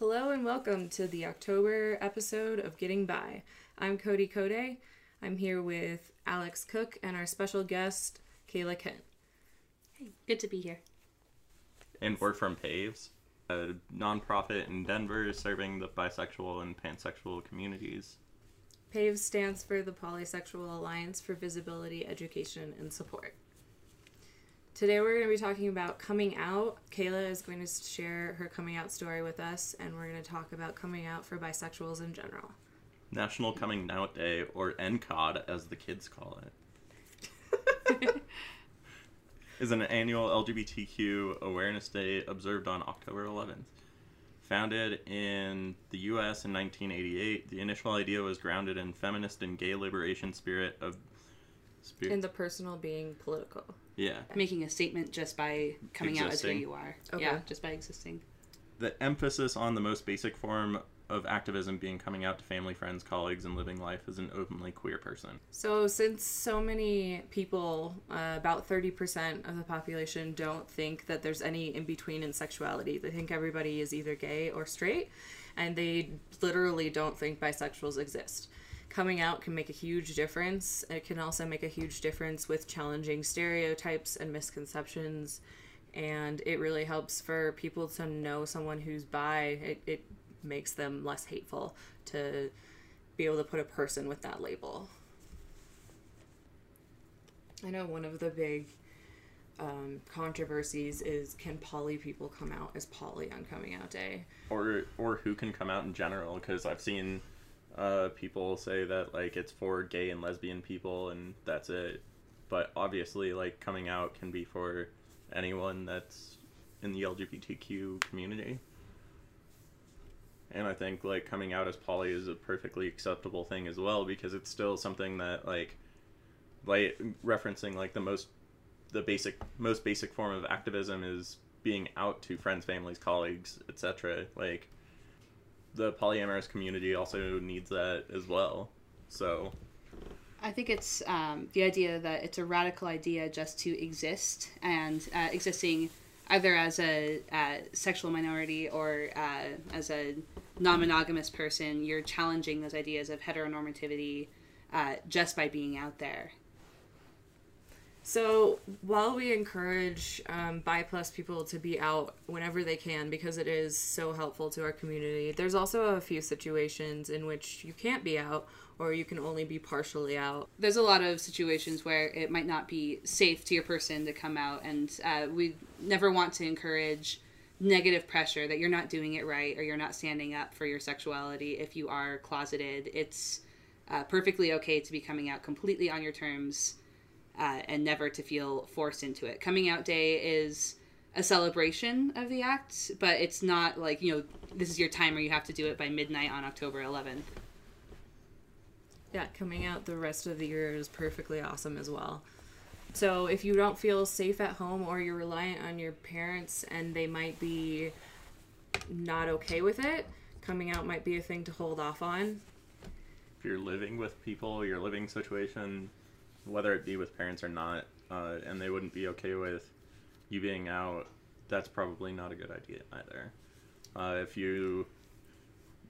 Hello and welcome to the October episode of Getting By. I'm Cody Code. I'm here with Alex Cook and our special guest, Kayla Kent. Hey, good to be here. And we're from Paves, a nonprofit in Denver serving the bisexual and pansexual communities. PAVES stands for the Polysexual Alliance for Visibility, Education, and Support. Today we're going to be talking about coming out. Kayla is going to share her coming out story with us, and we're going to talk about coming out for bisexuals in general. National Coming Out Day, or NCOD as the kids call it, is an annual LGBTQ awareness day observed on October 11th. Founded in the US in 1988, the initial idea was grounded in feminist and gay liberation spirit of spirit. In the personal being political. yeah. Making a statement just by coming out as who you are. Okay. Yeah, just by existing. The emphasis on the most basic form of activism being coming out to family, friends, colleagues, and living life as an openly queer person. So, since so many people, uh, about 30% of the population, don't think that there's any in between in sexuality, they think everybody is either gay or straight, and they literally don't think bisexuals exist. Coming out can make a huge difference. It can also make a huge difference with challenging stereotypes and misconceptions, and it really helps for people to know someone who's bi. It, it makes them less hateful to be able to put a person with that label. I know one of the big um, controversies is can poly people come out as poly on coming out day? or or who can come out in general because i've seen uh, people say that like it's for gay and lesbian people and that's it. But obviously like coming out can be for anyone that's in the lgbtq community. And i think like coming out as poly is a perfectly acceptable thing as well because it's still something that like like referencing like the most the basic most basic form of activism is being out to friends families colleagues etc like the polyamorous community also needs that as well so I think it's um, the idea that it's a radical idea just to exist and uh, existing either as a uh, sexual minority or uh, as a non monogamous person. You're challenging those ideas of heteronormativity uh, just by being out there. So while we encourage um, bi plus people to be out whenever they can because it is so helpful to our community, there's also a few situations in which you can't be out or you can only be partially out. there's a lot of situations where it might not be safe to your person to come out and uh, we never want to encourage negative pressure that you're not doing it right or you're not standing up for your sexuality if you are closeted it's uh, perfectly okay to be coming out completely on your terms uh, and never to feel forced into it coming out day is a celebration of the act but it's not like you know this is your time or you have to do it by midnight on october 11th Yeah, coming out the rest of the year is perfectly awesome as well. So if you don't feel safe at home or you're reliant on your parents and they might be not okay with it, coming out might be a thing to hold off on. if you're living with people your living situation whether it be with parents or not uh, and they wouldn't be okay with you being out that's probably not a good idea either. Uh, if you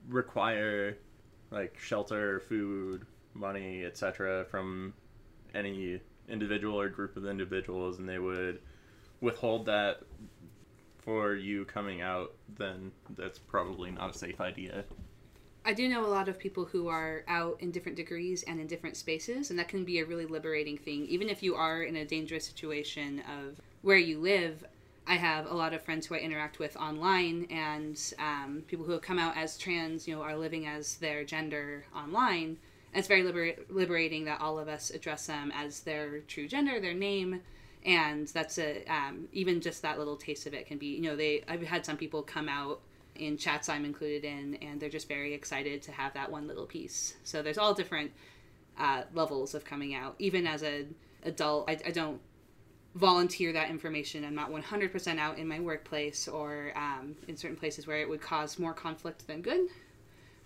require like shelter food money etc from any individual or group of individuals and they would withhold that for you coming out then that's probably not a safe idea I do know a lot of people who are out in different degrees and in different spaces, and that can be a really liberating thing. Even if you are in a dangerous situation of where you live, I have a lot of friends who I interact with online, and um, people who have come out as trans, you know, are living as their gender online. And it's very liber- liberating that all of us address them as their true gender, their name, and that's a um, even just that little taste of it can be. You know, they I've had some people come out in chats I'm included in, and they're just very excited to have that one little piece. So there's all different uh, levels of coming out. Even as an adult, I, I don't volunteer that information. I'm not 100% out in my workplace or um, in certain places where it would cause more conflict than good.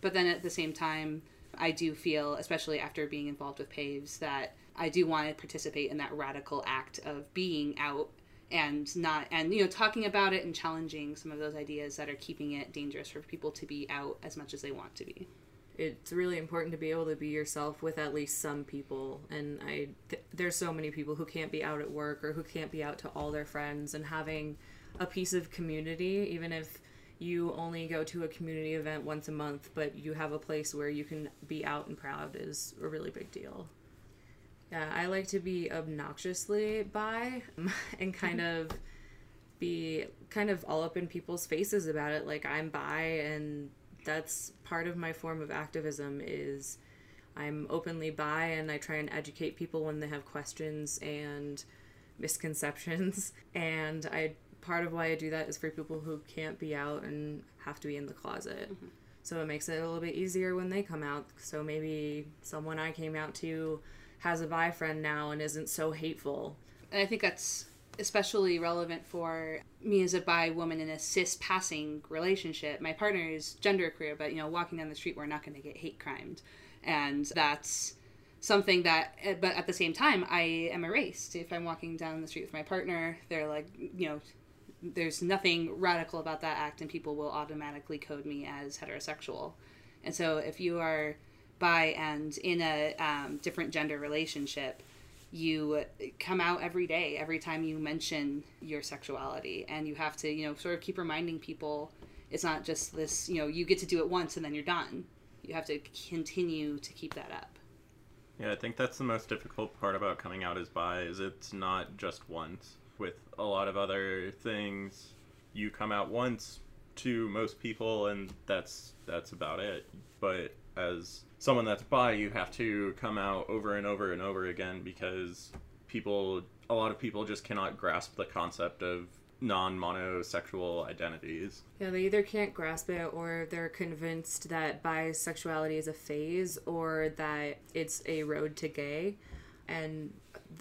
But then at the same time, I do feel, especially after being involved with PAVES, that I do want to participate in that radical act of being out and not and you know talking about it and challenging some of those ideas that are keeping it dangerous for people to be out as much as they want to be. It's really important to be able to be yourself with at least some people and i th- there's so many people who can't be out at work or who can't be out to all their friends and having a piece of community even if you only go to a community event once a month but you have a place where you can be out and proud is a really big deal yeah i like to be obnoxiously bi and kind of be kind of all up in people's faces about it like i'm bi and that's part of my form of activism is I'm openly bi and I try and educate people when they have questions and misconceptions and I part of why I do that is for people who can't be out and have to be in the closet. Mm-hmm. So it makes it a little bit easier when they come out. So maybe someone I came out to has a bi friend now and isn't so hateful. And I think that's especially relevant for me as a bi woman in a cis passing relationship. My partner is genderqueer, but you know, walking down the street, we're not going to get hate crimed, and that's something that. Eh, but at the same time, I am erased if I'm walking down the street with my partner. They're like, you know. There's nothing radical about that act, and people will automatically code me as heterosexual. And so, if you are and in a um, different gender relationship, you come out every day every time you mention your sexuality. And you have to you know sort of keep reminding people it's not just this you know you get to do it once and then you're done. You have to continue to keep that up. Yeah i think that's the most difficult part about coming out as bi is it's not just once. With a lot of other things you come out once to most people and that's that's about it. But as someone that's bi, you have to come out over and over and over again because people, a lot of people just cannot grasp the concept of non monosexual identities. Yeah, they either can't grasp it or they're convinced that bisexuality is a phase or that it's a road to gay. And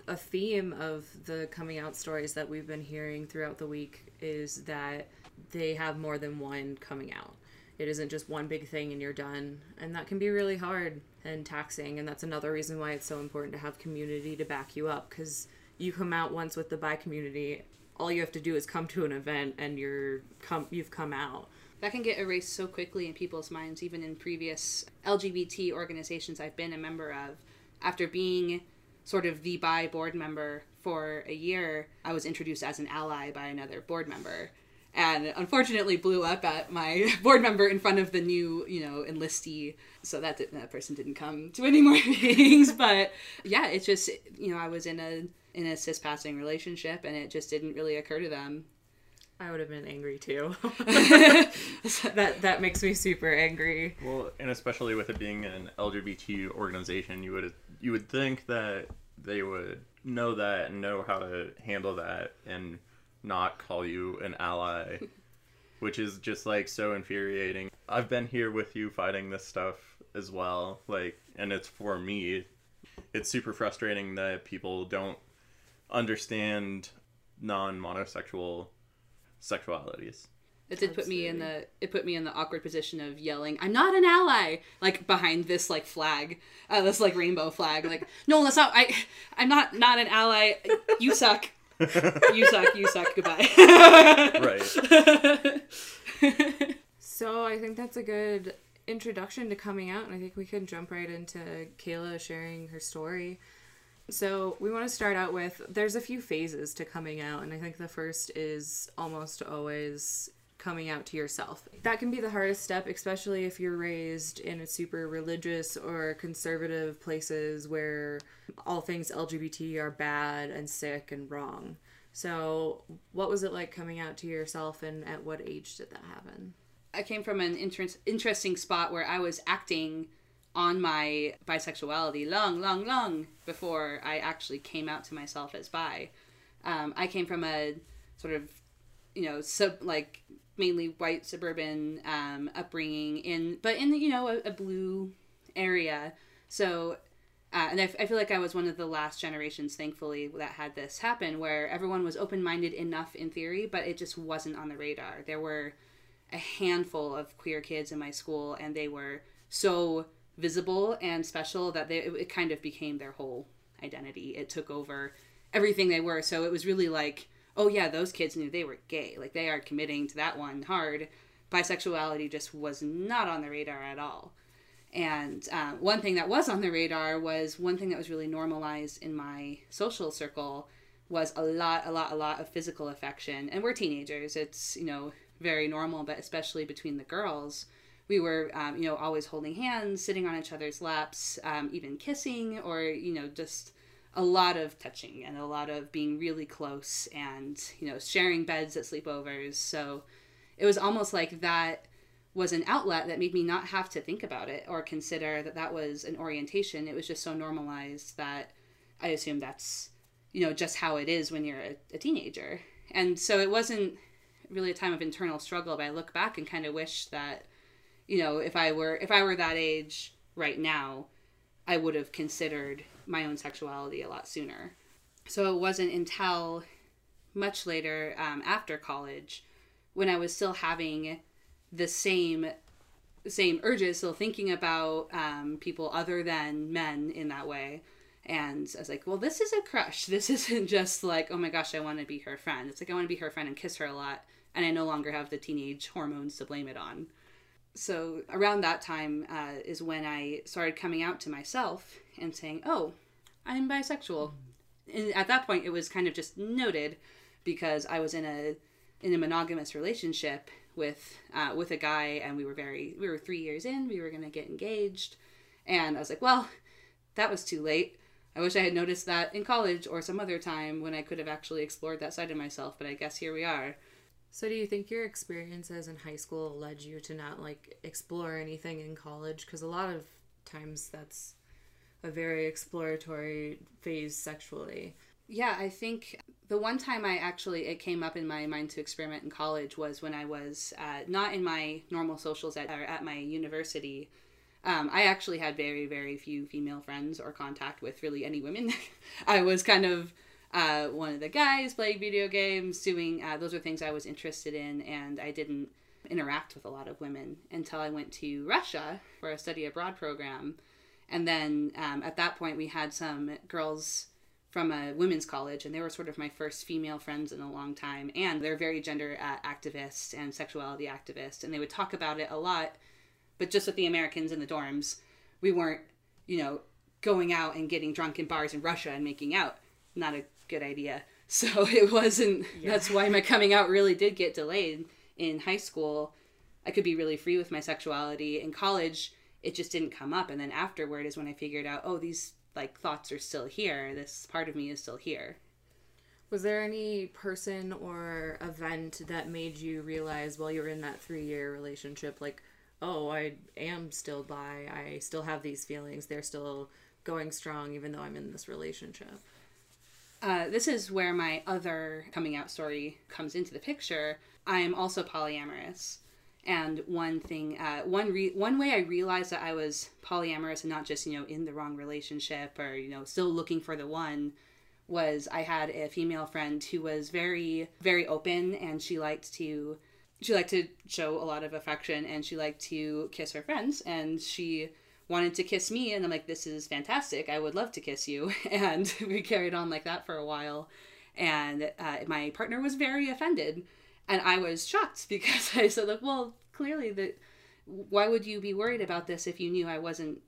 a theme of the coming out stories that we've been hearing throughout the week is that they have more than one coming out it isn't just one big thing and you're done. And that can be really hard and taxing and that's another reason why it's so important to have community to back you up because you come out once with the bi community all you have to do is come to an event and you're come you've come out. That can get erased so quickly in people's minds even in previous lgbt organizations i've been a member of. After being sort of the bi board member for a year i was introduced as an ally by another board member and unfortunately blew up at my board member in front of the new, you know, enlistee. So that did, that person didn't come to any more meetings. But yeah, it's just you know I was in a in a cis passing relationship, and it just didn't really occur to them. I would have been angry too. that that makes me super angry. Well, and especially with it being an LGBT organization, you would you would think that they would know that and know how to handle that and not call you an ally, which is just like so infuriating. I've been here with you fighting this stuff as well, like, and it's for me. It's super frustrating that people don't understand non monosexual sexualities. It did put me in the it put me in the awkward position of yelling, "I'm not an ally!" Like behind this like flag, uh, this like rainbow flag. Like, no, that's not. I I'm not not an ally. You suck you suck, you suck, goodbye. right. so I think that's a good introduction to coming out, and I think we can jump right into Kayla sharing her story. So we want to start out with there's a few phases to coming out, and I think the first is almost always coming out to yourself. That can be the hardest step, especially if you're raised in a super religious or conservative places where all things LGBT are bad and sick and wrong. So, what was it like coming out to yourself, and at what age did that happen? I came from an inter- interesting spot where I was acting on my bisexuality long, long, long before I actually came out to myself as bi. Um, I came from a sort of, you know, sub like mainly white suburban um, upbringing in, but in you know a, a blue area. So, uh, and I, I feel like I was one of the last generations, thankfully, that had this happen, where everyone was open minded enough in theory, but it just wasn't on the radar. There were a handful of queer kids in my school, and they were so visible and special that they, it kind of became their whole identity. It took over everything they were. So it was really like oh yeah, those kids knew they were gay. Like they are committing to that one hard. Bisexuality just was not on the radar at all. And uh, one thing that was on the radar was one thing that was really normalized in my social circle was a lot, a lot, a lot of physical affection. And we're teenagers. It's, you know, very normal, but especially between the girls, we were, um, you know, always holding hands, sitting on each other's laps, um, even kissing, or, you know, just a lot of touching and a lot of being really close and, you know, sharing beds at sleepovers. So it was almost like that was an outlet that made me not have to think about it or consider that that was an orientation. It was just so normalized that I assume that's, you know, just how it is when you're a, a teenager. And so it wasn't really a time of internal struggle, but I look back and kind of wish that, you know, if I were if I were that age right now, I would have considered my own sexuality a lot sooner. So it wasn't until much later, um, after college, when I was still having the same same urges, still thinking about um, people other than men in that way. And I was like, well, this is a crush. This isn't just like, oh my gosh, I want to be her friend. It's like I want to be her friend and kiss her a lot, and I no longer have the teenage hormones to blame it on. So around that time uh, is when I started coming out to myself and saying, oh, I'm bisexual. And at that point, it was kind of just noted because I was in a in a monogamous relationship with uh, with a guy, and we were very we were three years in. We were gonna get engaged, and I was like, well, that was too late. I wish I had noticed that in college or some other time when I could have actually explored that side of myself. But I guess here we are. So, do you think your experiences in high school led you to not like explore anything in college? Because a lot of times that's a very exploratory phase sexually. Yeah, I think the one time I actually it came up in my mind to experiment in college was when I was uh, not in my normal socials at at my university. Um, I actually had very very few female friends or contact with really any women. I was kind of uh, one of the guys playing video games, doing uh, those are things I was interested in, and I didn't interact with a lot of women until I went to Russia for a study abroad program, and then um, at that point we had some girls from a women's college, and they were sort of my first female friends in a long time. And they're very gender uh, activists and sexuality activists, and they would talk about it a lot. But just with the Americans in the dorms, we weren't, you know, going out and getting drunk in bars in Russia and making out. Not a good idea. So it wasn't. Yeah. That's why my coming out really did get delayed in high school. I could be really free with my sexuality. In college, it just didn't come up. And then afterward is when I figured out, oh, these like thoughts are still here. This part of me is still here. Was there any person or event that made you realize while you were in that three year relationship, like, oh, I am still bi, I still have these feelings, they're still going strong even though I'm in this relationship? Uh, this is where my other coming out story comes into the picture. I'm also polyamorous. And one thing, uh, one re- one way I realized that I was polyamorous and not just you know in the wrong relationship or you know still looking for the one, was I had a female friend who was very very open and she liked to she liked to show a lot of affection and she liked to kiss her friends and she wanted to kiss me and I'm like this is fantastic I would love to kiss you and we carried on like that for a while and uh, my partner was very offended and I was shocked because I said like, well, clearly that why would you be worried about this if you knew I wasn't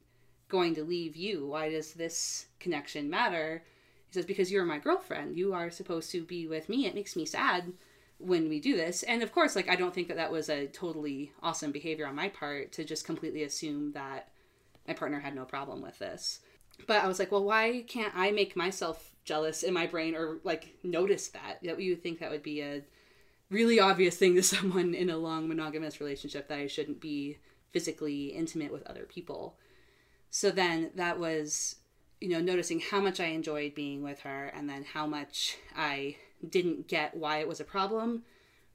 going to leave you? Why does this connection matter? He says because you're my girlfriend. You are supposed to be with me. It makes me sad when we do this. And of course, like I don't think that that was a totally awesome behavior on my part to just completely assume that my partner had no problem with this. But I was like, well, why can't I make myself jealous in my brain or like notice that? That you would think that would be a really obvious thing to someone in a long monogamous relationship that I shouldn't be physically intimate with other people. So then that was, you know, noticing how much I enjoyed being with her and then how much I didn't get why it was a problem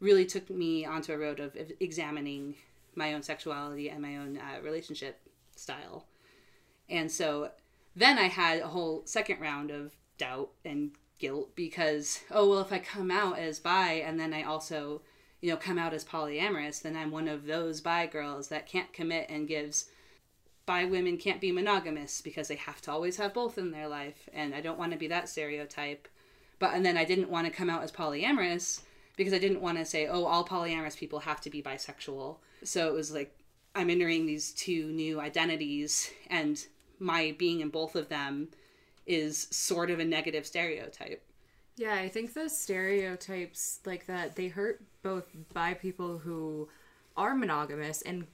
really took me onto a road of examining my own sexuality and my own uh, relationship style. And so then I had a whole second round of doubt and guilt because oh well if I come out as bi and then I also you know come out as polyamorous then I'm one of those bi girls that can't commit and gives bi women can't be monogamous because they have to always have both in their life and I don't want to be that stereotype but and then I didn't want to come out as polyamorous because I didn't want to say, oh, all polyamorous people have to be bisexual. So it was like I'm entering these two new identities, and my being in both of them is sort of a negative stereotype. Yeah, I think those stereotypes like that they hurt both by people who are monogamous and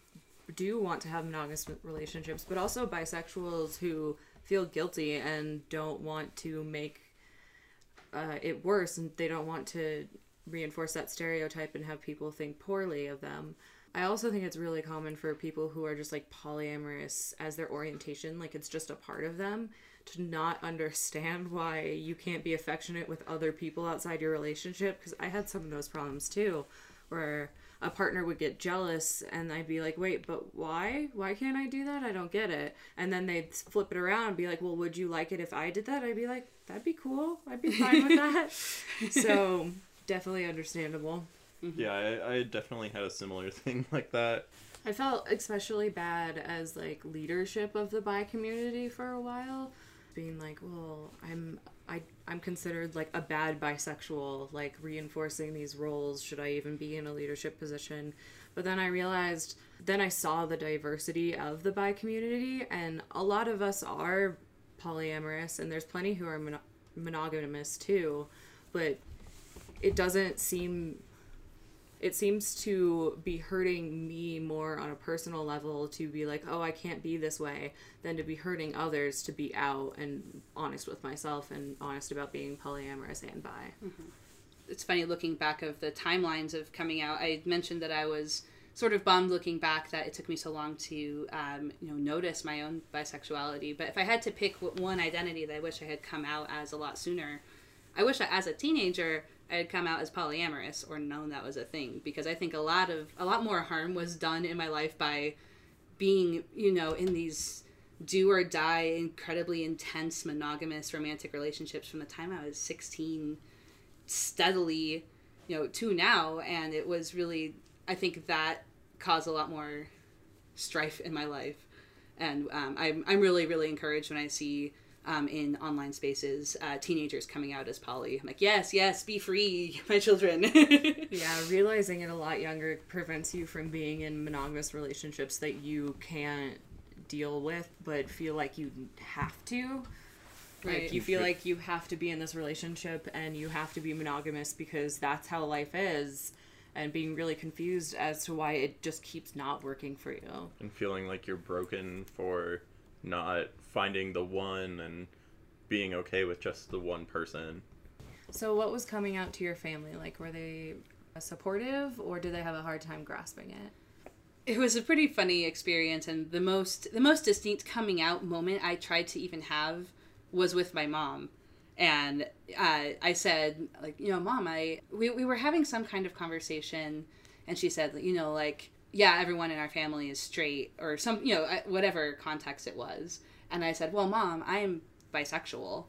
do want to have monogamous relationships, but also bisexuals who feel guilty and don't want to make uh, it worse, and they don't want to reinforce that stereotype and have people think poorly of them. I also think it's really common for people who are just like polyamorous as their orientation, like it's just a part of them, to not understand why you can't be affectionate with other people outside your relationship. Because I had some of those problems too, where a partner would get jealous and I'd be like, wait, but why? Why can't I do that? I don't get it. And then they'd flip it around and be like, well, would you like it if I did that? I'd be like, that'd be cool. I'd be fine with that. so definitely understandable. Mm-hmm. Yeah, I, I definitely had a similar thing like that. I felt especially bad as like leadership of the bi community for a while, being like, well, I'm I I'm considered like a bad bisexual, like reinforcing these roles. Should I even be in a leadership position? But then I realized, then I saw the diversity of the bi community, and a lot of us are polyamorous, and there's plenty who are mon- monogamous too. But it doesn't seem it seems to be hurting me more on a personal level to be like, oh, I can't be this way, than to be hurting others to be out and honest with myself and honest about being polyamorous and bi. Mm-hmm. It's funny looking back of the timelines of coming out. I mentioned that I was sort of bummed looking back that it took me so long to um, you know notice my own bisexuality. But if I had to pick one identity that I wish I had come out as a lot sooner, I wish that as a teenager I had come out as polyamorous or known that was a thing because I think a lot of a lot more harm was done in my life by being, you know, in these do or die incredibly intense monogamous romantic relationships from the time I was 16 steadily, you know, to now and it was really I think that caused a lot more strife in my life. And um, I'm, I'm really, really encouraged when I see um, in online spaces, uh, teenagers coming out as poly. I'm like, yes, yes, be free, my children. yeah, realizing it a lot younger prevents you from being in monogamous relationships that you can't deal with, but feel like you have to. Right. Like you feel like you have to be in this relationship and you have to be monogamous because that's how life is and being really confused as to why it just keeps not working for you. And feeling like you're broken for not finding the one and being okay with just the one person. So, what was coming out to your family? Like, were they supportive or did they have a hard time grasping it? It was a pretty funny experience, and the most the most distinct coming out moment I tried to even have was with my mom, and uh, I said like, you know, mom, I we we were having some kind of conversation, and she said, you know, like yeah, everyone in our family is straight or some, you know, whatever context it was. And I said, well, mom, I'm bisexual.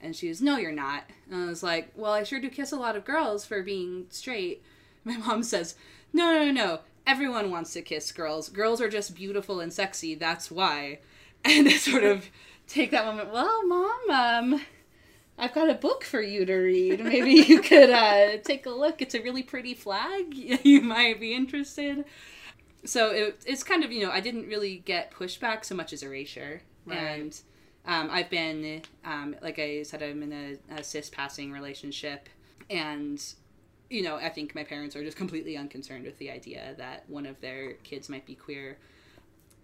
And she was, no, you're not. And I was like, well, I sure do kiss a lot of girls for being straight. My mom says, no, no, no, everyone wants to kiss girls. Girls are just beautiful and sexy. That's why. And I sort of take that moment, well, mom, um, I've got a book for you to read. Maybe you could uh, take a look. It's a really pretty flag. you might be interested so it, it's kind of you know I didn't really get pushback so much as erasure, right. and um, I've been um, like I said I'm in a, a cis passing relationship, and you know I think my parents are just completely unconcerned with the idea that one of their kids might be queer.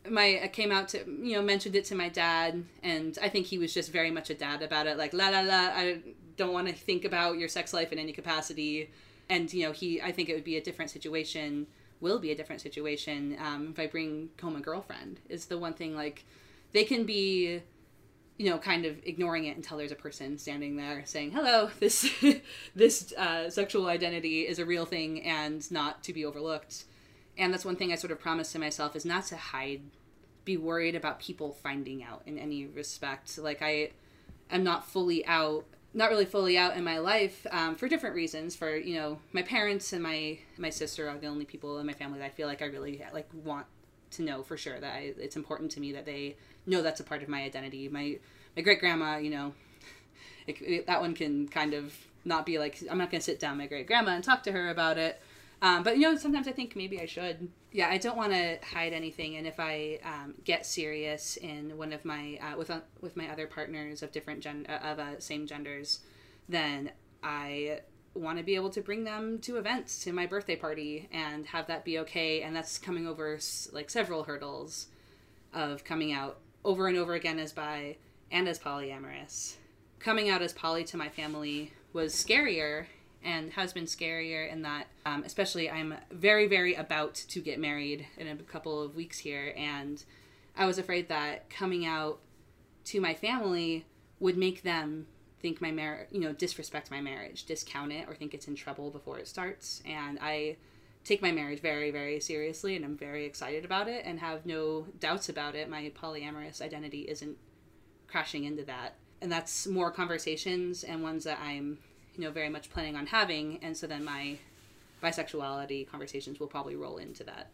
My I came out to you know mentioned it to my dad, and I think he was just very much a dad about it, like la la la. I don't want to think about your sex life in any capacity, and you know he I think it would be a different situation will be a different situation um, if I bring home a girlfriend. Is the one thing like they can be, you know, kind of ignoring it until there's a person standing there saying, "Hello, this this uh, sexual identity is a real thing and not to be overlooked." And that's one thing I sort of promised to myself is not to hide, be worried about people finding out in any respect. Like I, am not fully out not really fully out in my life um, for different reasons. For you know, my parents and my my sister are the only people in my family that I feel like I really like want to know for sure that I, it's important to me that they know that's a part of my identity. My my great grandma, you know, it, it, that one can kind of not be like I'm not going to sit down my great grandma and talk to her about it. Um, but you know, sometimes I think maybe I should. Yeah, I don't want to hide anything, and if I um, get serious in one of my uh, with uh, with my other partners of different gen uh, of uh, same genders, then I want to be able to bring them to events to my birthday party and have that be okay. And that's coming over like several hurdles of coming out over and over again as bi and as polyamorous. Coming out as poly to my family was scarier and has been scarier in that, um, especially, I'm very, very about to get married in a couple of weeks here. And I was afraid that coming out to my family would make them think my marriage, you know, disrespect my marriage, discount it, or think it's in trouble before it starts. And I take my marriage very, very seriously, and I'm very excited about it, and have no doubts about it. My polyamorous identity isn't crashing into that, and that's more conversations and ones that I'm, you know, very much planning on having. And so then my bisexuality conversations will probably roll into that.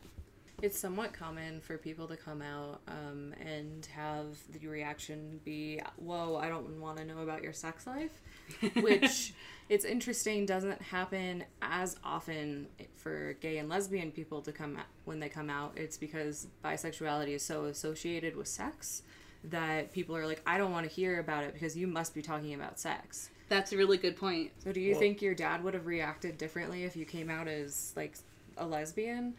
It's somewhat common for people to come out um, and have the reaction be, "Whoa, I don't want to know about your sex life," which it's interesting doesn't happen as often for gay and lesbian people to come out when they come out. It's because bisexuality is so associated with sex that people are like, "I don't want to hear about it because you must be talking about sex." That's a really good point. So, do you Well- think your dad would have reacted differently if you came out as like a lesbian?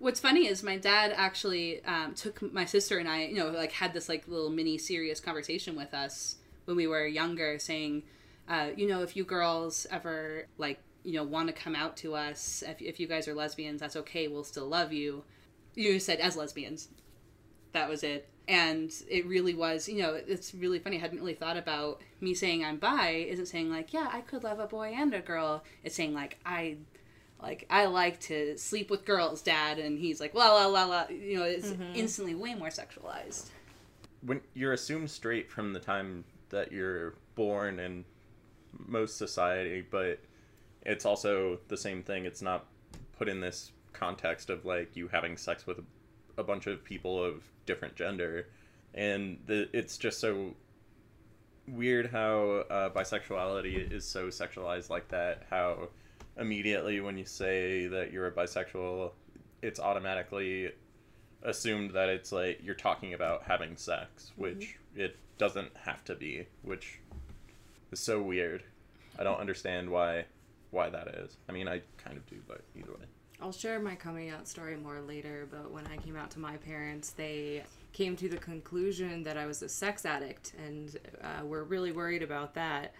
What's funny is my dad actually um, took my sister and I, you know, like had this like little mini serious conversation with us when we were younger, saying, uh, you know, if you girls ever like, you know, want to come out to us, if, if you guys are lesbians, that's okay. We'll still love you. You said as lesbians. That was it. And it really was, you know, it's really funny. I hadn't really thought about me saying I'm bi isn't saying like, yeah, I could love a boy and a girl. It's saying like, I like I like to sleep with girls, Dad, and he's like, la la la la. You know, it's instantly way more sexualized. when you're assumed straight from the time that you're born in most society, but it's also the same thing. It's not put in this context of like you having sex with a bunch of people of different gender, and the, it's just so weird how uh, bisexuality is so sexualized like that. How immediately when you say that you're a bisexual, it's automatically assumed that it's like you're talking about having sex, which it doesn't have to be, which is so weird. I don't understand why why that is. I mean, I kind of do, but either way. I'll share my coming out story more later, but when I came out to my parents, they came to the conclusion that I was a sex addict and uh, were really worried about that.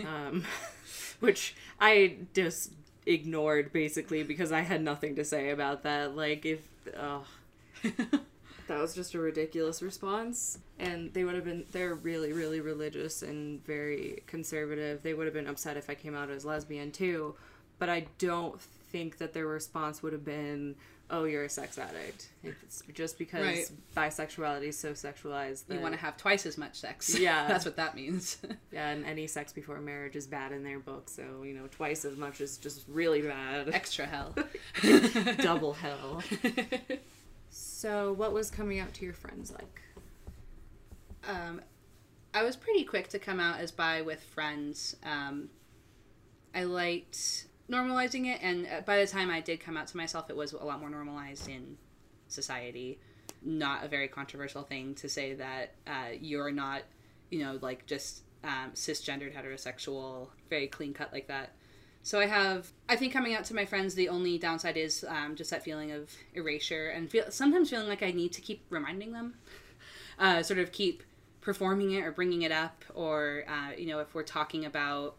Um, which I just ignored basically because I had nothing to say about that. Like, if. Oh, that was just a ridiculous response. And they would have been, they're really, really religious and very conservative. They would have been upset if I came out as lesbian too. But I don't think that their response would have been, oh, you're a sex addict. It's just because Right. bisexuality is so sexualized. That, You want to have twice as much sex. Yeah. that's what that means. Yeah, and any sex before marriage is bad in their book. So, you know, twice as much is just really bad. Extra hell. Double hell. So, what was coming out to your friends like? um, I was pretty quick to come out as bi with friends. Um, I liked normalizing it, and uh, by the time I did come out to myself, it was a lot more normalized in society. Not a very controversial thing to say that uh, you're not, you know, like just um, cisgendered heterosexual, very clean cut like that. So I have, I think coming out to my friends, the only downside is um, just that feeling of erasure and feel sometimes feeling like I need to keep reminding them, uh, sort of keep performing it or bringing it up, or uh, you know, if we're talking about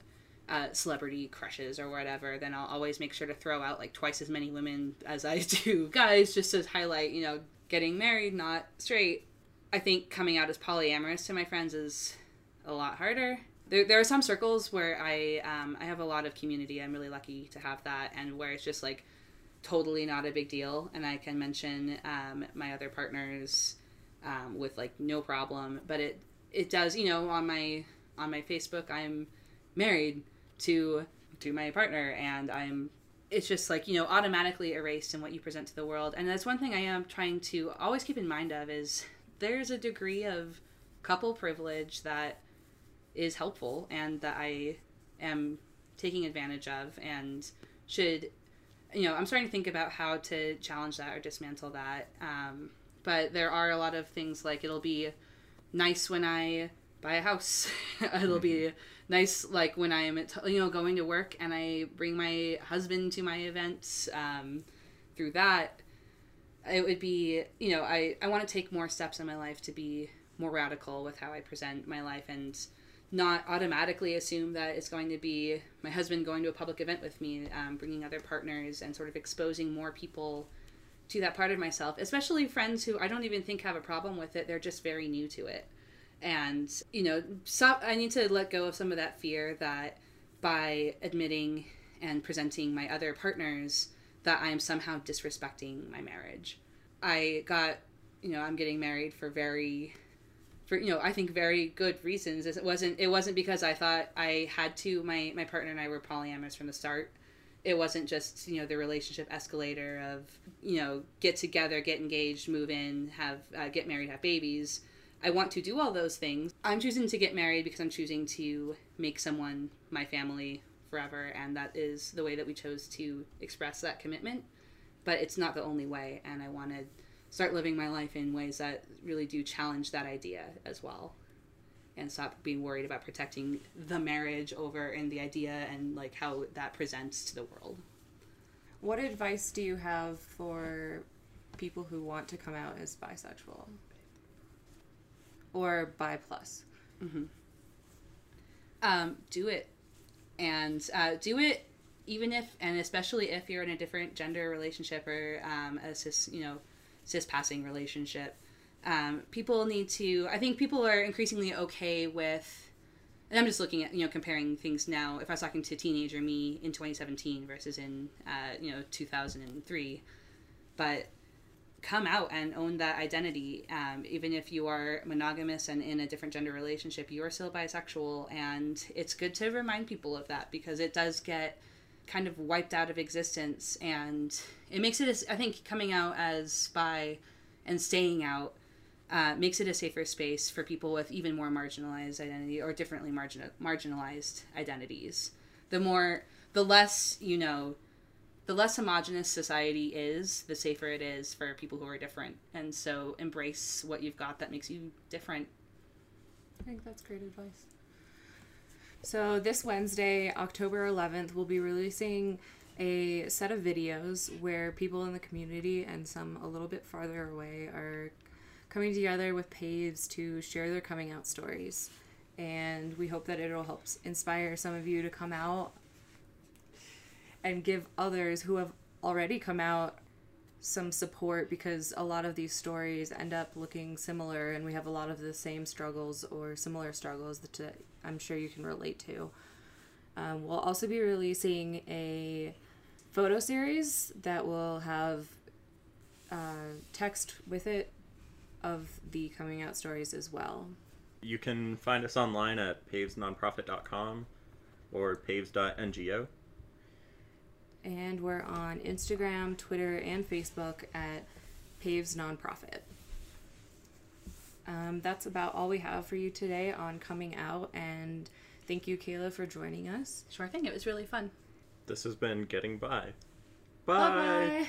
uh, celebrity crushes or whatever, then I'll always make sure to throw out like twice as many women as I do guys, just to highlight, you know, getting married, not straight. I think coming out as polyamorous to my friends is a lot harder. There, there are some circles where I um, I have a lot of community. I'm really lucky to have that, and where it's just like totally not a big deal, and I can mention um, my other partners um, with like no problem. But it it does, you know, on my on my Facebook, I'm married to to my partner, and I'm it's just like you know automatically erased in what you present to the world. And that's one thing i am trying to always keep in mind of is there's a degree of couple privilege that is helpful and that i am taking advantage of and should you know i'm starting to think about how to challenge that or dismantle that. Um, but there are a lot of things like it'll be nice when i buy a house. It'll be nice like when i'm at, you know going to work and i bring my husband to my events um, through that it would be you know i i want to take more steps in my life to be more radical with how i present my life and not automatically assume that it's going to be my husband going to a public event with me um, bringing other partners and sort of exposing more people to that part of myself especially friends who i don't even think have a problem with it they're just very new to it and you know stop i need to let go of some of that fear that by admitting and presenting my other partners that I am somehow disrespecting my marriage. I got, you know, I'm getting married for very for you know, I think very good reasons. It wasn't it wasn't because I thought I had to my my partner and I were polyamorous from the start. It wasn't just, you know, the relationship escalator of, you know, get together, get engaged, move in, have uh, get married, have babies. I want to do all those things. I'm choosing to get married because I'm choosing to make someone my family forever, and that is the way that we chose to express that commitment. But it's not the only way, and I want to start living my life in ways that really do challenge that idea as well and stop being worried about protecting the marriage over and the idea and like how that presents to the world. What advice do you have for people who want to come out as bisexual or bi plus? Mm-hmm. Um, do it and uh, do it even if and especially if you're in a different gender relationship or um, a cis you know cis passing relationship um, people need to i think people are increasingly okay with and i'm just looking at you know comparing things now if i was talking to teenager me in 2017 versus in uh, you know 2003 but come out and own that identity. Um, even if you are monogamous and in a different gender relationship, you are still bisexual. And it's good to remind people of that because it does get kind of wiped out of existence. And it makes it, I think, coming out as bi and staying out. Uh, makes it a safer space for people with even more marginalized identity or differently margin- marginalized identities. The more, the less you know, the less homogenous society is, the safer it is for people who are different. And so embrace what you've got that makes you different. I think that's great advice. So this Wednesday, October 11th, we'll be releasing a set of videos where people in the community and some a little bit farther away are coming together with Paves to share their coming out stories. And we hope that it'll help inspire some of you to come out and give others who have already come out some support because a lot of these stories end up looking similar and we have a lot of the same struggles or similar struggles that I'm sure you can relate to. Um, we'll also be releasing a photo series that will have uh, text with it of the coming out stories as well. You can find us online at pavesnonprofit.com or paves.ngo and we're on Instagram, Twitter, and Facebook at Paves Nonprofit. Um, that's about all we have for you today on coming out, and thank you, Kayla, for joining us. Sure thing. It was really fun. This has been Getting By. Bye. Bye-bye.